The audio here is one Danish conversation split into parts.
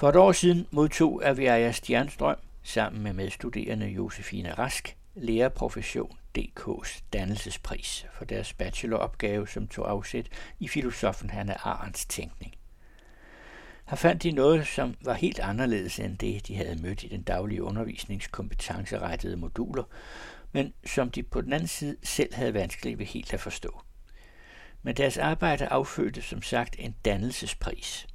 For et år siden modtog Aviaja Stjernstrøm sammen med medstuderende Josefine Rask Lærerprofession DK's dannelsespris for deres bacheloropgave, som tog afsæt i filosofen Hanne Arendts tænkning. Her fandt de noget, som var helt anderledes end det, de havde mødt i den daglige undervisningskompetencerettede moduler, men som de på den anden side selv havde vanskeligt ved helt at forstå. Men deres arbejde affødte som sagt en dannelsespris.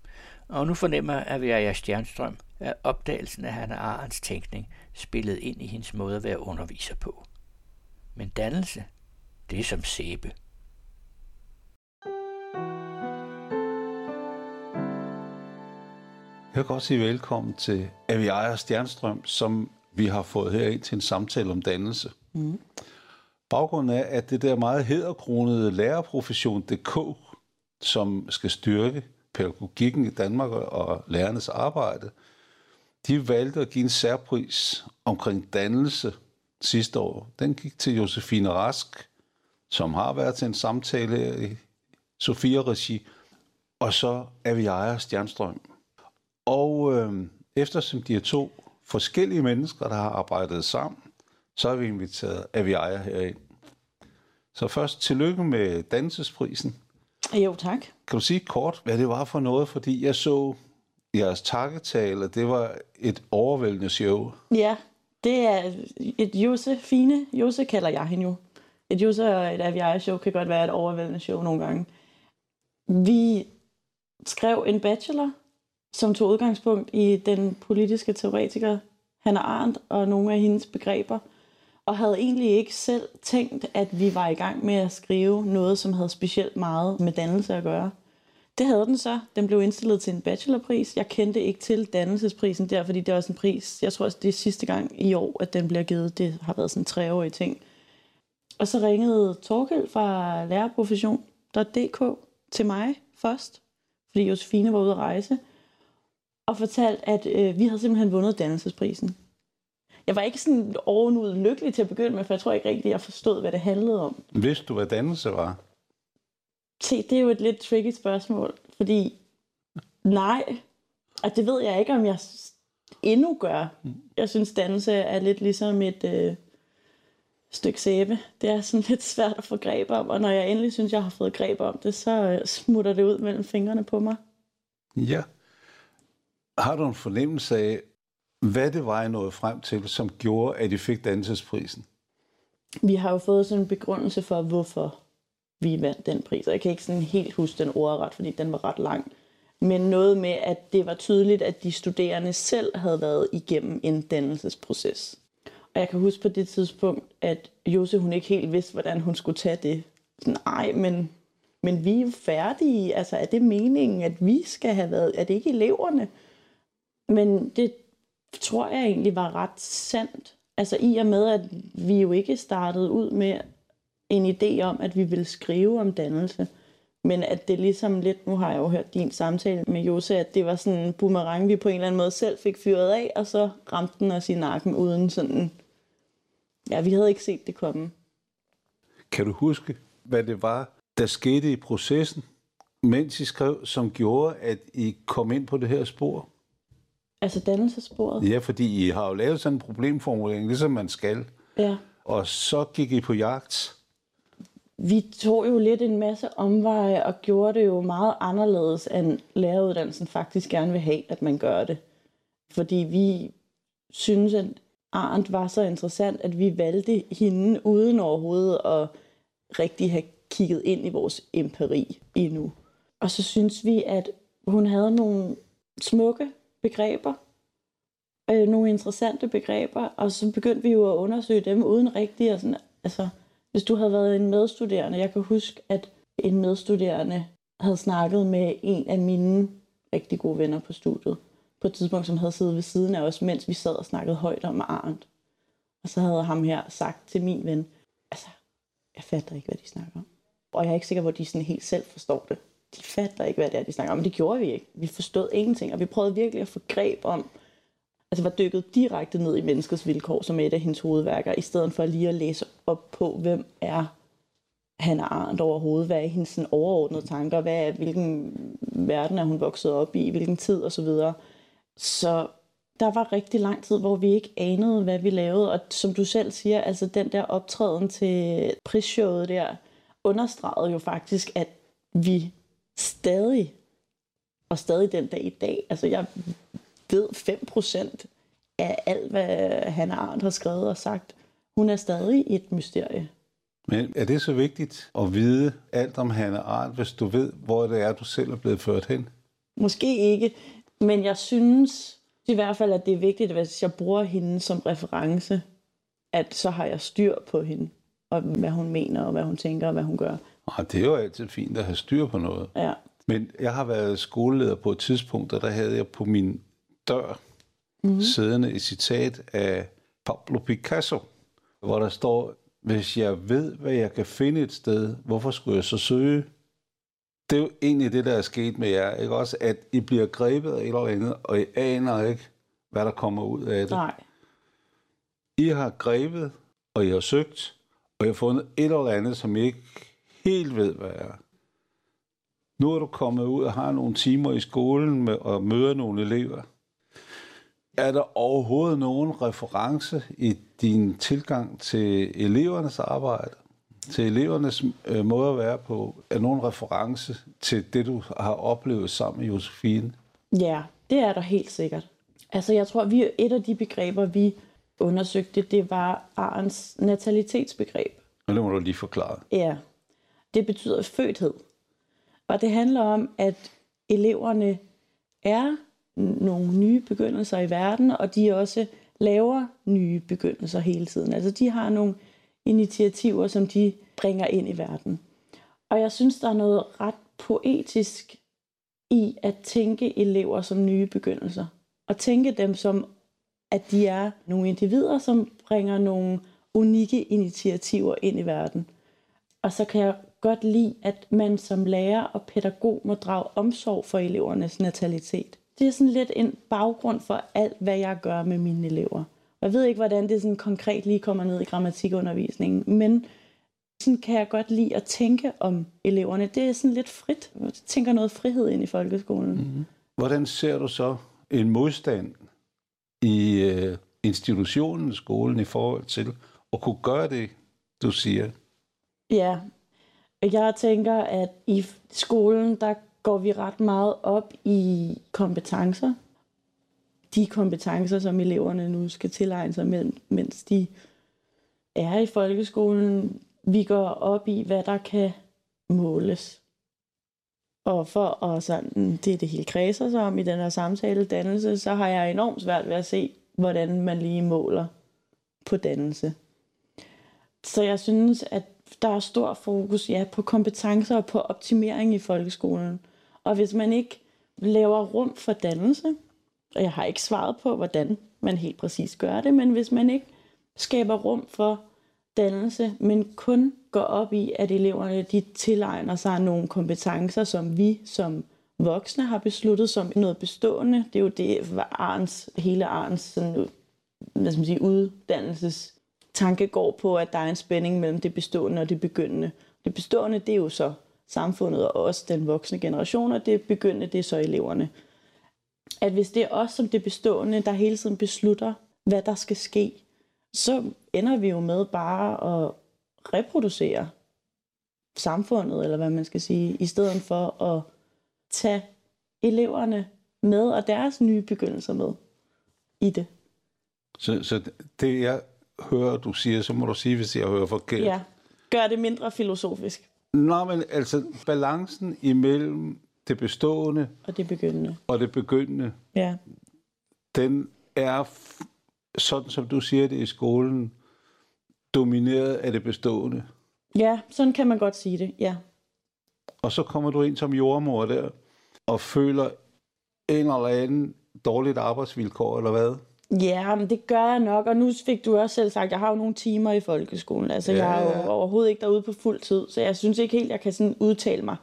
Og nu fornemmer Aviaja Stjernstrøm, at opdagelsen af Hanna Arends tænkning spillede ind i hendes måde at være underviser på. Men dannelse, det er som sæbe. Jeg vil godt sige velkommen til Aviaja Stjernstrøm, som vi har fået her ind til en samtale om dannelse. Mm. Baggrunden er, at det der meget hedderkronede lærerprofession.dk, som skal styrke pædagogikken i Danmark og lærernes arbejde, de valgte at give en særpris omkring dannelse sidste år. Den gik til Josefine Rask, som har været til en samtale i Sofia Regi, og så Aviaja Stjernstrøm. Og øh, eftersom de er to forskellige mennesker, der har arbejdet sammen, så har vi inviteret Aviaja herind. Så først tillykke med dansesprisen. Jo, tak. Kan du sige kort, hvad det var for noget? Fordi jeg så jeres takketale, det var et overvældende show. Ja, det er et Josefine. Jose kalder jeg hende jo. Et Jose og et Aviaja-show kan godt være et overvældende show nogle gange. Vi skrev en bachelor, som tog udgangspunkt i den politiske teoretiker Hannah Arendt og nogle af hendes begreber – og havde egentlig ikke selv tænkt, at vi var i gang med at skrive noget, som havde specielt meget med dannelse at gøre. Det havde den så. Den blev indstillet til en bachelorpris. Jeg kendte ikke til dannelsesprisen der, fordi det er også en pris, jeg tror også, det er sidste gang i år, at den bliver givet. Det har været sådan en treårig ting. Og så ringede Torkel fra lærerprofession.dk til mig først, fordi Josefine var ude at rejse, og fortalte, at øh, vi havde simpelthen vundet dannelsesprisen jeg var ikke sådan ovenud lykkelig til at begynde med, for jeg tror ikke rigtig, jeg forstod, hvad det handlede om. Vidste du, hvad dannelse var? Se, det er jo et lidt tricky spørgsmål, fordi nej, og det ved jeg ikke, om jeg endnu gør. Jeg synes, dannelse er lidt ligesom et øh, stykke sæbe. Det er sådan lidt svært at få greb om, og når jeg endelig synes, jeg har fået greb om det, så øh, smutter det ud mellem fingrene på mig. Ja. Har du en fornemmelse af, hvad det var, I nåede frem til, som gjorde, at I fik dansesprisen? Vi har jo fået sådan en begrundelse for, hvorfor vi vandt den pris. Og jeg kan ikke sådan helt huske den ordret, fordi den var ret lang. Men noget med, at det var tydeligt, at de studerende selv havde været igennem en dannelsesproces. Og jeg kan huske på det tidspunkt, at Jose hun ikke helt vidste, hvordan hun skulle tage det. Nej, men, men vi er jo færdige. Altså, er det meningen, at vi skal have været? Er det ikke eleverne? Men det, tror jeg egentlig var ret sandt. Altså i og med, at vi jo ikke startede ud med en idé om, at vi ville skrive om dannelse, men at det ligesom lidt, nu har jeg jo hørt din samtale med Jose, at det var sådan en boomerang, vi på en eller anden måde selv fik fyret af, og så ramte den os i nakken uden sådan, ja, vi havde ikke set det komme. Kan du huske, hvad det var, der skete i processen, mens I skrev, som gjorde, at I kom ind på det her spor? Altså dannelsessporet? Ja, fordi I har jo lavet sådan en problemformulering, ligesom man skal. Ja. Og så gik I på jagt. Vi tog jo lidt en masse omveje og gjorde det jo meget anderledes, end læreruddannelsen faktisk gerne vil have, at man gør det. Fordi vi synes, at Arndt var så interessant, at vi valgte hende uden overhovedet at rigtig have kigget ind i vores empiri endnu. Og så synes vi, at hun havde nogle smukke begreber, øh, nogle interessante begreber, og så begyndte vi jo at undersøge dem uden rigtigt. Og sådan, altså, hvis du havde været en medstuderende, jeg kan huske, at en medstuderende havde snakket med en af mine rigtig gode venner på studiet, på et tidspunkt, som havde siddet ved siden af os, mens vi sad og snakkede højt om Arndt. Og så havde ham her sagt til min ven, altså, jeg fatter ikke, hvad de snakker om. Og jeg er ikke sikker på, at de sådan helt selv forstår det de fatter ikke, hvad det er, de snakker om. Men det gjorde vi ikke. Vi forstod ingenting, og vi prøvede virkelig at få greb om, altså var dykket direkte ned i menneskets vilkår, som et af hendes hovedværker, i stedet for lige at læse op på, hvem er han er Arndt overhovedet, hvad er hendes sådan, overordnede tanker, hvad er, hvilken verden er hun vokset op i, hvilken tid osv. Så der var rigtig lang tid, hvor vi ikke anede, hvad vi lavede. Og som du selv siger, altså den der optræden til prisshowet der, understregede jo faktisk, at vi stadig, og stadig den dag i dag, altså jeg ved 5% af alt, hvad han Arndt har skrevet og sagt, hun er stadig et mysterie. Men er det så vigtigt at vide alt om Hanne Arndt, hvis du ved, hvor det er, du selv er blevet ført hen? Måske ikke, men jeg synes i hvert fald, at det er vigtigt, at hvis jeg bruger hende som reference, at så har jeg styr på hende, og hvad hun mener, og hvad hun tænker, og hvad hun gør. Og det er jo altid fint at have styr på noget. Ja. Men jeg har været skoleleder på et tidspunkt, og der havde jeg på min dør mm-hmm. siddende et citat af Pablo Picasso, hvor der står, hvis jeg ved, hvad jeg kan finde et sted, hvorfor skulle jeg så søge? Det er jo egentlig det, der er sket med jer, ikke også? At I bliver grebet af et eller andet, og I aner ikke, hvad der kommer ud af det. Nej. I har grebet, og I har søgt, og I har fundet et eller andet, som I ikke helt ved, hvad er. Nu er du kommet ud og har nogle timer i skolen med, og møder nogle elever. Er der overhovedet nogen reference i din tilgang til elevernes arbejde, til elevernes øh, måde at være på? Er nogen reference til det, du har oplevet sammen med Josefine? Ja, det er der helt sikkert. Altså jeg tror, vi et af de begreber, vi undersøgte, det var Arens natalitetsbegreb. Og det må du lige forklare. Ja, det betyder fødthed. Og det handler om, at eleverne er nogle nye begyndelser i verden, og de også laver nye begyndelser hele tiden. Altså de har nogle initiativer, som de bringer ind i verden. Og jeg synes, der er noget ret poetisk i at tænke elever som nye begyndelser. Og tænke dem som, at de er nogle individer, som bringer nogle unikke initiativer ind i verden. Og så kan jeg godt lide, at man som lærer og pædagog må drage omsorg for elevernes natalitet. Det er sådan lidt en baggrund for alt, hvad jeg gør med mine elever. Jeg ved ikke, hvordan det sådan konkret lige kommer ned i grammatikundervisningen, men sådan kan jeg godt lide at tænke om eleverne. Det er sådan lidt frit. Jeg tænker noget frihed ind i folkeskolen. Mm-hmm. Hvordan ser du så en modstand i øh, institutionen, skolen, i forhold til at kunne gøre det, du siger? Ja, jeg tænker, at i skolen, der går vi ret meget op i kompetencer. De kompetencer, som eleverne nu skal tilegne sig, mens de er i folkeskolen. Vi går op i, hvad der kan måles. Og for at sådan, det er det hele kredser sig om i den her samtale dannelse, så har jeg enormt svært ved at se, hvordan man lige måler på dannelse. Så jeg synes, at der er stor fokus ja, på kompetencer og på optimering i folkeskolen. Og hvis man ikke laver rum for dannelse, og jeg har ikke svaret på, hvordan man helt præcis gør det, men hvis man ikke skaber rum for dannelse, men kun går op i, at eleverne de tilegner sig nogle kompetencer, som vi som voksne har besluttet som noget bestående. Det er jo det, Arns, hele Arns sådan, hvad skal man sige, uddannelses tanke går på, at der er en spænding mellem det bestående og det begyndende. Det bestående, det er jo så samfundet og også den voksne generation, og det begyndende, det er så eleverne. At hvis det er os som det bestående, der hele tiden beslutter, hvad der skal ske, så ender vi jo med bare at reproducere samfundet, eller hvad man skal sige, i stedet for at tage eleverne med og deres nye begyndelser med i det. Så, så det, jeg hører, du siger, så må du sige, hvis jeg hører forkert. Ja, gør det mindre filosofisk. Nå, men altså balancen imellem det bestående og det begyndende, og det begyndende ja. den er, sådan som du siger det i skolen, domineret af det bestående. Ja, sådan kan man godt sige det, ja. Og så kommer du ind som jordmor der, og føler en eller anden dårligt arbejdsvilkår, eller hvad? Ja, men det gør jeg nok, og nu fik du også selv sagt, at jeg har jo nogle timer i folkeskolen. Altså, ja, jeg er jo overhovedet ikke derude på fuld tid, så jeg synes ikke helt, jeg kan sådan udtale mig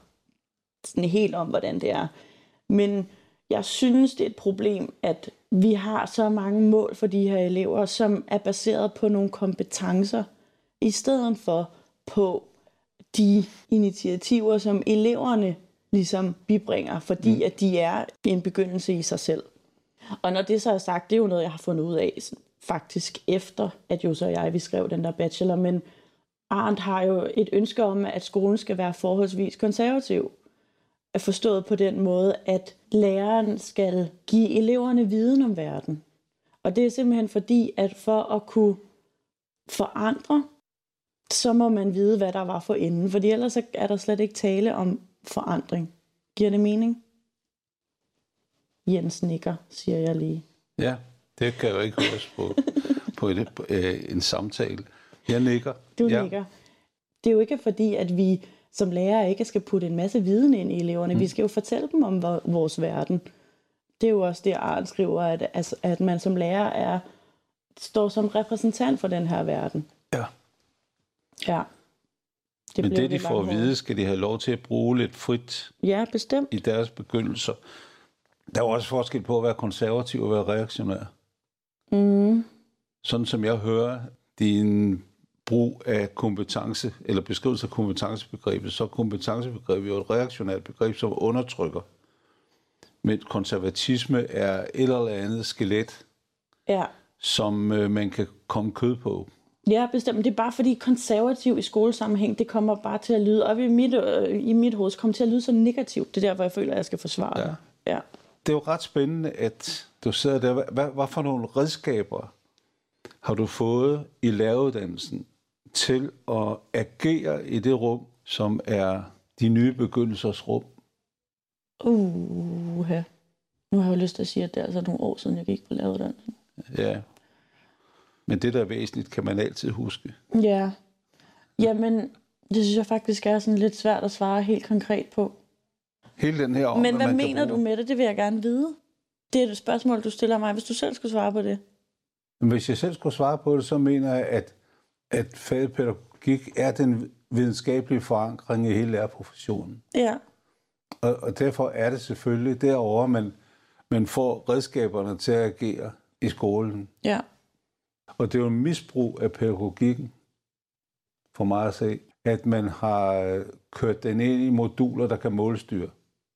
sådan helt om, hvordan det er. Men jeg synes, det er et problem, at vi har så mange mål for de her elever, som er baseret på nogle kompetencer, i stedet for på de initiativer, som eleverne ligesom bibringer, fordi mm. at de er en begyndelse i sig selv. Og når det så er sagt, det er jo noget, jeg har fundet ud af faktisk efter, at jo og jeg vi skrev den der bachelor, men Arndt har jo et ønske om, at skolen skal være forholdsvis konservativ. Er forstået på den måde, at læreren skal give eleverne viden om verden. Og det er simpelthen fordi, at for at kunne forandre, så må man vide, hvad der var for inden. Fordi ellers er der slet ikke tale om forandring. Giver det mening? Jens nikker, siger jeg lige. Ja, det kan jo ikke høres på, på, på øh, en samtale. Jeg nikker. Du ja. nikker. Det er jo ikke fordi, at vi som lærere ikke skal putte en masse viden ind i eleverne. Mm. Vi skal jo fortælle dem om vores verden. Det er jo også det, Arne skriver, at, altså, at man som lærer er, står som repræsentant for den her verden. Ja. Ja. Det Men det, de får at vide, skal de have lov til at bruge lidt frit ja, bestemt. i deres begyndelser. Der er også forskel på at være konservativ og være reaktionær. Mm. Sådan som jeg hører din brug af kompetence, eller beskrivelse af kompetencebegrebet, så er kompetencebegrebet jo et reaktionært begreb, som undertrykker. Men konservatisme er et eller andet skelet, ja. som øh, man kan komme kød på. Ja, bestemt. Det er bare fordi konservativ i skolesammenhæng, det kommer bare til at lyde, op i mit, øh, i mit hoved, kommer til at lyde så negativt. Det er der, hvor jeg føler, at jeg skal forsvare ja. Det. Er jo ret spændende, at du sidder der. Hvad, hvad for nogle redskaber har du fået i læreruddannelsen til at agere i det rum, som er de nye begyndelsers rum? Uh, ja. Nu har jeg jo lyst til at sige, at det er altså nogle år siden, jeg gik på læreruddannelsen. Ja. Men det, der er væsentligt, kan man altid huske. Ja. Jamen, det synes jeg faktisk er sådan lidt svært at svare helt konkret på. Hele den her om, Men hvad mener du med det? Det vil jeg gerne vide. Det er et spørgsmål, du stiller mig, hvis du selv skulle svare på det. Hvis jeg selv skulle svare på det, så mener jeg, at, at faget pædagogik er den videnskabelige forankring i hele lærerprofessionen. Ja. Og, og derfor er det selvfølgelig derovre, man, man får redskaberne til at agere i skolen. Ja. Og det er jo en misbrug af pædagogikken, for mig at se, at man har kørt den ind i moduler, der kan målstyre.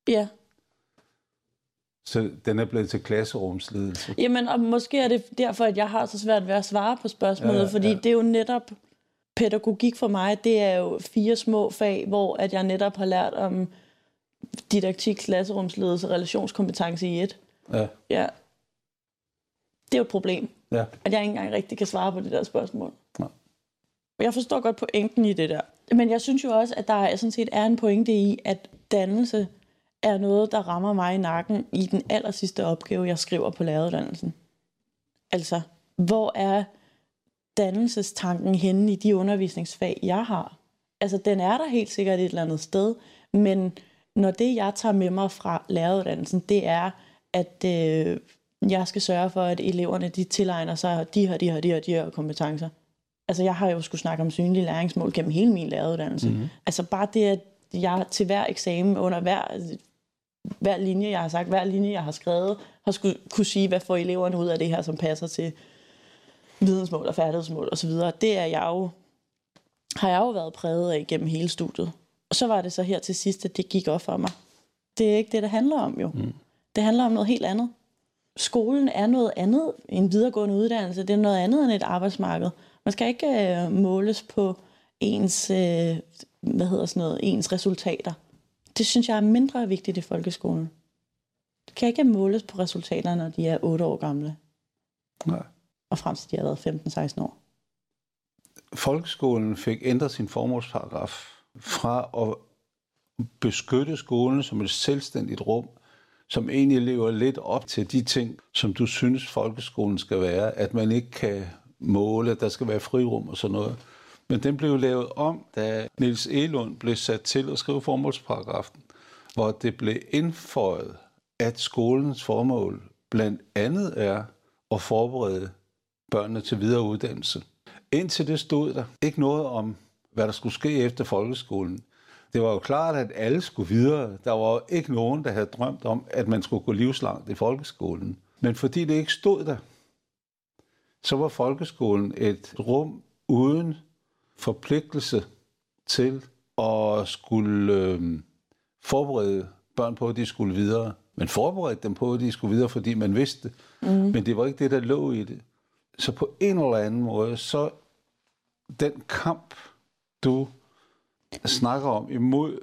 Ja. Så den er blevet til klasserumsledelse. Jamen, og måske er det derfor, at jeg har så svært ved at svare på spørgsmålet, ja, ja, fordi det er jo netop pædagogik for mig, det er jo fire små fag, hvor at jeg netop har lært om didaktik, klasserumsledelse og relationskompetence i et. Ja. ja. Det er jo et problem, ja. at jeg ikke engang rigtig kan svare på det der spørgsmål. Ja. Jeg forstår godt pointen i det der. Men jeg synes jo også, at der sådan set er en pointe i, at dannelse er noget, der rammer mig i nakken i den aller sidste opgave, jeg skriver på læreruddannelsen. Altså, hvor er dannelsestanken henne i de undervisningsfag, jeg har? Altså, den er der helt sikkert et eller andet sted, men når det, jeg tager med mig fra læreruddannelsen, det er, at øh, jeg skal sørge for, at eleverne de tilegner sig de her, de her, de her, de her kompetencer. Altså, jeg har jo skulle snakke om synlige læringsmål gennem hele min læreruddannelse. Mm-hmm. Altså, bare det, at jeg til hver eksamen, under hver, hver linje, jeg har sagt, hver linje, jeg har skrevet, har skulle kunne sige, hvad får eleverne ud af det her, som passer til vidensmål og færdighedsmål osv. Det er jeg jo, har jeg jo været præget af gennem hele studiet. Og så var det så her til sidst, at det gik op for mig. Det er ikke det, det handler om jo. Mm. Det handler om noget helt andet. Skolen er noget andet end videregående uddannelse. Det er noget andet end et arbejdsmarked. Man skal ikke øh, måles på ens, øh, hvad hedder sådan noget, ens resultater. Det synes jeg er mindre vigtigt i folkeskolen. Det kan ikke måles på resultaterne, når de er 8 år gamle. Nej. Og frem til de har været 15-16 år. Folkeskolen fik ændret sin formålsparagraf fra at beskytte skolen som et selvstændigt rum, som egentlig lever lidt op til de ting, som du synes, folkeskolen skal være. At man ikke kan måle, at der skal være frirum og sådan noget. Men den blev lavet om, da Niels Elund blev sat til at skrive formålsparagrafen, hvor det blev indføjet, at skolens formål blandt andet er at forberede børnene til videre uddannelse. Indtil det stod der ikke noget om, hvad der skulle ske efter folkeskolen. Det var jo klart, at alle skulle videre. Der var ikke nogen, der havde drømt om, at man skulle gå livslangt i folkeskolen. Men fordi det ikke stod der, så var folkeskolen et rum uden forpligtelse til at skulle øh, forberede børn på, at de skulle videre. man forberedte dem på, at de skulle videre, fordi man vidste det. Mm. Men det var ikke det, der lå i det. Så på en eller anden måde, så den kamp, du snakker om imod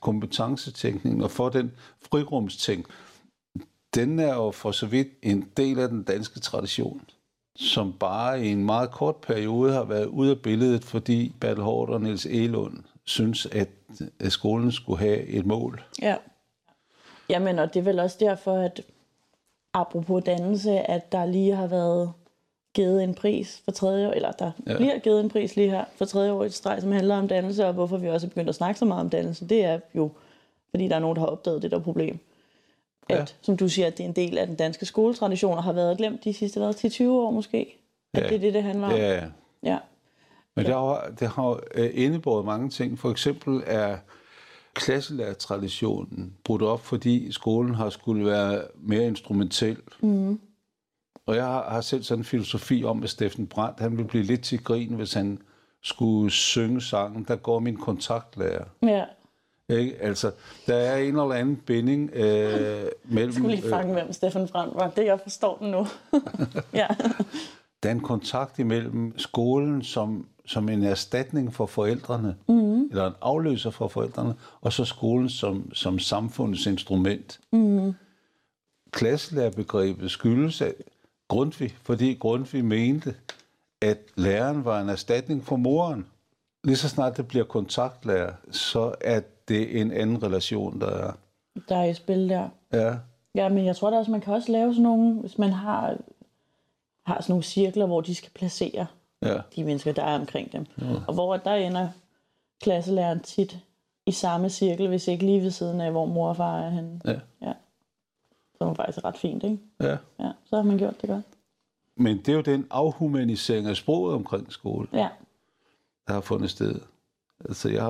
kompetencetænkning og for den frirumstænkning, den er jo for så vidt en del af den danske tradition, som bare i en meget kort periode har været ude af billedet, fordi Bertel Hård og Niels Elund synes, at skolen skulle have et mål. Ja. Jamen, og det er vel også derfor, at apropos dannelse, at der lige har været givet en pris for tredje år, eller der ja. bliver givet en pris lige her for tredje år i streg, som handler om dannelse, og hvorfor vi også er begyndt at snakke så meget om dannelse, det er jo, fordi der er nogen, der har opdaget det der problem. At, ja. som du siger, at det er en del af den danske skoletradition, og har været glemt de sidste 10-20 år måske. At ja. det er det, det handler om. Ja, ja. Men det har, det har øh, indebåret mange ting. For eksempel er klasselærertraditionen brudt op, fordi skolen har skulle være mere instrumentel. Mm. Og jeg har, har selv sådan en filosofi om, at Steffen Brandt, han vil blive lidt til grin, hvis han skulle synge sangen, der går min kontaktlærer. Ja. Ikke? Altså, der er en eller anden binding øh, mellem... Jeg skulle lige fange, øh, hvem Steffen Brandt var. Det, jeg forstår den nu. ja. Der er en kontakt imellem skolen som, som en erstatning for forældrene, mm. eller en afløser for forældrene, og så skolen som, som samfundets instrument. Mm. Klasselærerbegrebet skyldes af Grundtvig, fordi Grundtvig mente, at læreren var en erstatning for moren. Lige så snart det bliver kontaktlærer, så er det en anden relation, der er. Der er i spil der. Ja. Ja, men jeg tror da også, man kan også lave sådan nogle, hvis man har, har sådan nogle cirkler, hvor de skal placere ja. de mennesker, der er omkring dem. Ja. Og hvor der ender klasselæreren tit i samme cirkel, hvis ikke lige ved siden af, hvor mor og far er henne. Ja. ja. Så er faktisk ret fint, ikke? Ja. ja. Så har man gjort det godt. Men det er jo den afhumanisering af sproget omkring skole, ja. Der har fundet sted. Altså, jeg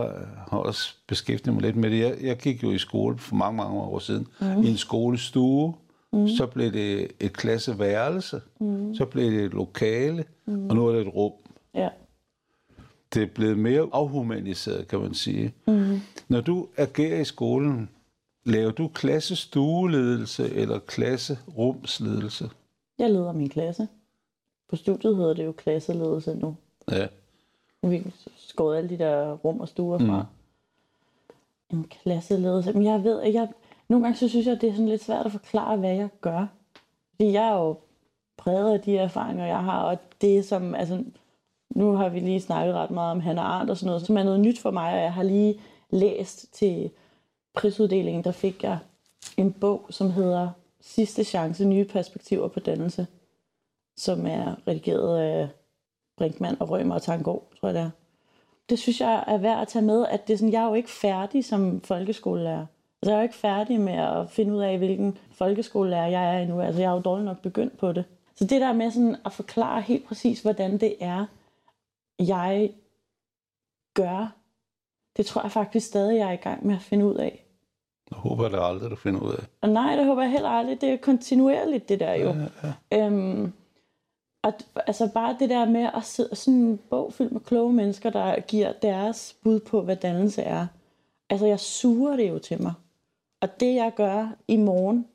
har også beskæftiget mig lidt med det. Jeg, jeg gik jo i skole for mange, mange år siden. Mm. I en skolestue. Mm. Så blev det et klasseværelse. Mm. Så blev det et lokale. Mm. Og nu er det et rum. Ja. Det er blevet mere afhumaniseret, kan man sige. Mm. Når du agerer i skolen, laver du klassestueledelse eller klasserumsledelse? Jeg leder min klasse. På studiet hedder det jo klasseledelse nu. Ja. Vi skåret alle de der rum og stuer fra. Mm. En klasseledelse. Men jeg ved, jeg, nogle gange så synes jeg, at det er sådan lidt svært at forklare, hvad jeg gør. Fordi jeg er jo præget af de erfaringer, jeg har, og det som, altså, nu har vi lige snakket ret meget om Hannah Arndt og sådan noget, som er noget nyt for mig, og jeg har lige læst til prisuddelingen, der fik jeg en bog, som hedder Sidste chance, nye perspektiver på dannelse, som er redigeret af Brinkmann og Rømer og Tangård, tror jeg det er. Det synes jeg er værd at tage med, at det er sådan, jeg er jo ikke færdig som folkeskolelærer. Altså, jeg er jo ikke færdig med at finde ud af, hvilken folkeskolelærer jeg er endnu. Altså, jeg er jo dårligt nok begyndt på det. Så det der med sådan at forklare helt præcis, hvordan det er, jeg gør, det tror jeg faktisk stadig, jeg er i gang med at finde ud af. Jeg håber det aldrig, du finder ud af. Og nej, det håber jeg heller aldrig. Det er kontinuerligt, det der jo. Ja, ja. Øhm, og altså bare det der med at sidde sådan en bog fyldt med kloge mennesker, der giver deres bud på, hvad dannelse er. Altså jeg suger det jo til mig. Og det jeg gør i morgen,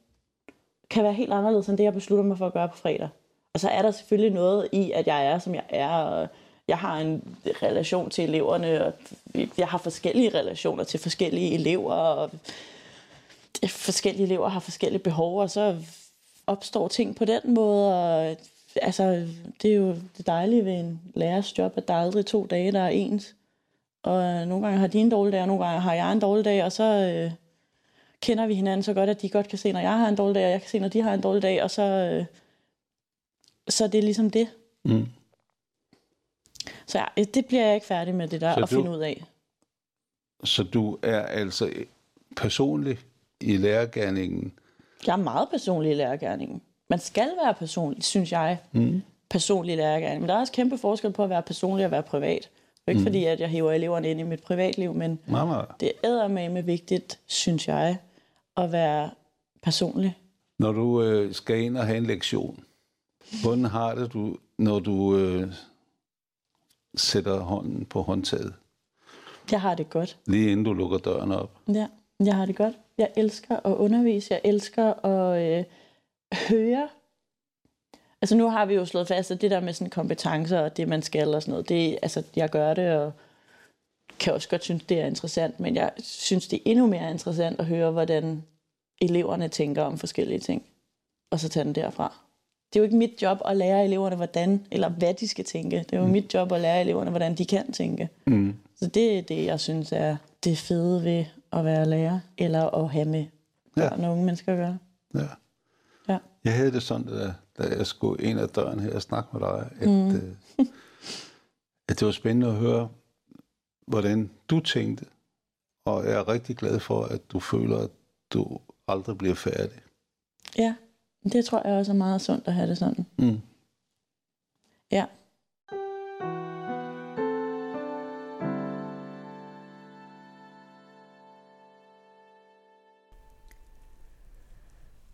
kan være helt anderledes end det, jeg beslutter mig for at gøre på fredag. Og så er der selvfølgelig noget i, at jeg er, som jeg er, og jeg har en relation til eleverne, og jeg har forskellige relationer til forskellige elever, og forskellige elever har forskellige behov, og så opstår ting på den måde, og altså, det er jo det dejlige ved en lærers job, at der er aldrig to dage, der er ens. Og nogle gange har de en dårlig dag, og nogle gange har jeg en dårlig dag, og så øh, kender vi hinanden så godt, at de godt kan se, når jeg har en dårlig dag, og jeg kan se, når de har en dårlig dag, og så, øh, så det er ligesom det. Mm. Så ja, det bliver jeg ikke færdig med, det der, så at du, finde ud af. Så du er altså personlig i lærergærningen? Jeg er meget personlig i lærergærningen. Man skal være personlig, synes jeg. Mm. Personlig lærergærningen. Men der er også kæmpe forskel på at være personlig og være privat. Det er ikke mm. fordi, at jeg hiver eleverne ind i mit privatliv, men Mama. det er med vigtigt, synes jeg, at være personlig. Når du øh, skal ind og have en lektion, hvordan har det du, når du øh, sætter hånden på håndtaget? Jeg har det godt. Lige inden du lukker døren op? Ja. Jeg har det godt. Jeg elsker at undervise. Jeg elsker at øh, høre. Altså nu har vi jo slået fast, at det der med sådan kompetencer og det, man skal og sådan noget, det, altså jeg gør det, og kan også godt synes, det er interessant, men jeg synes, det er endnu mere interessant at høre, hvordan eleverne tænker om forskellige ting, og så tage den derfra. Det er jo ikke mit job at lære eleverne, hvordan, eller hvad de skal tænke. Det er jo mm. mit job at lære eleverne, hvordan de kan tænke. Mm. Så det er det, jeg synes er det fede ved at være lærer, eller at have med børn ja. og unge mennesker at gøre. Ja. Jeg havde det sådan, da, da jeg skulle ind ad døren her og snakke med dig, at, mm. øh, at det var spændende at høre, hvordan du tænkte. Og jeg er rigtig glad for, at du føler, at du aldrig bliver færdig. Ja, det tror jeg også er meget sundt at have det sådan. Mm. Ja.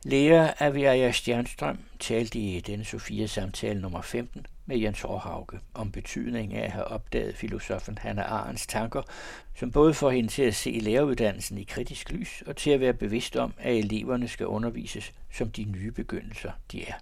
Lea Aviaja Stjernstrøm talte i denne Sofia samtale nummer 15 med Jens Aarhauge om betydningen af at have opdaget filosofen Hannah Arendts tanker, som både får hende til at se læreruddannelsen i kritisk lys og til at være bevidst om, at eleverne skal undervises som de nye begyndelser, de er.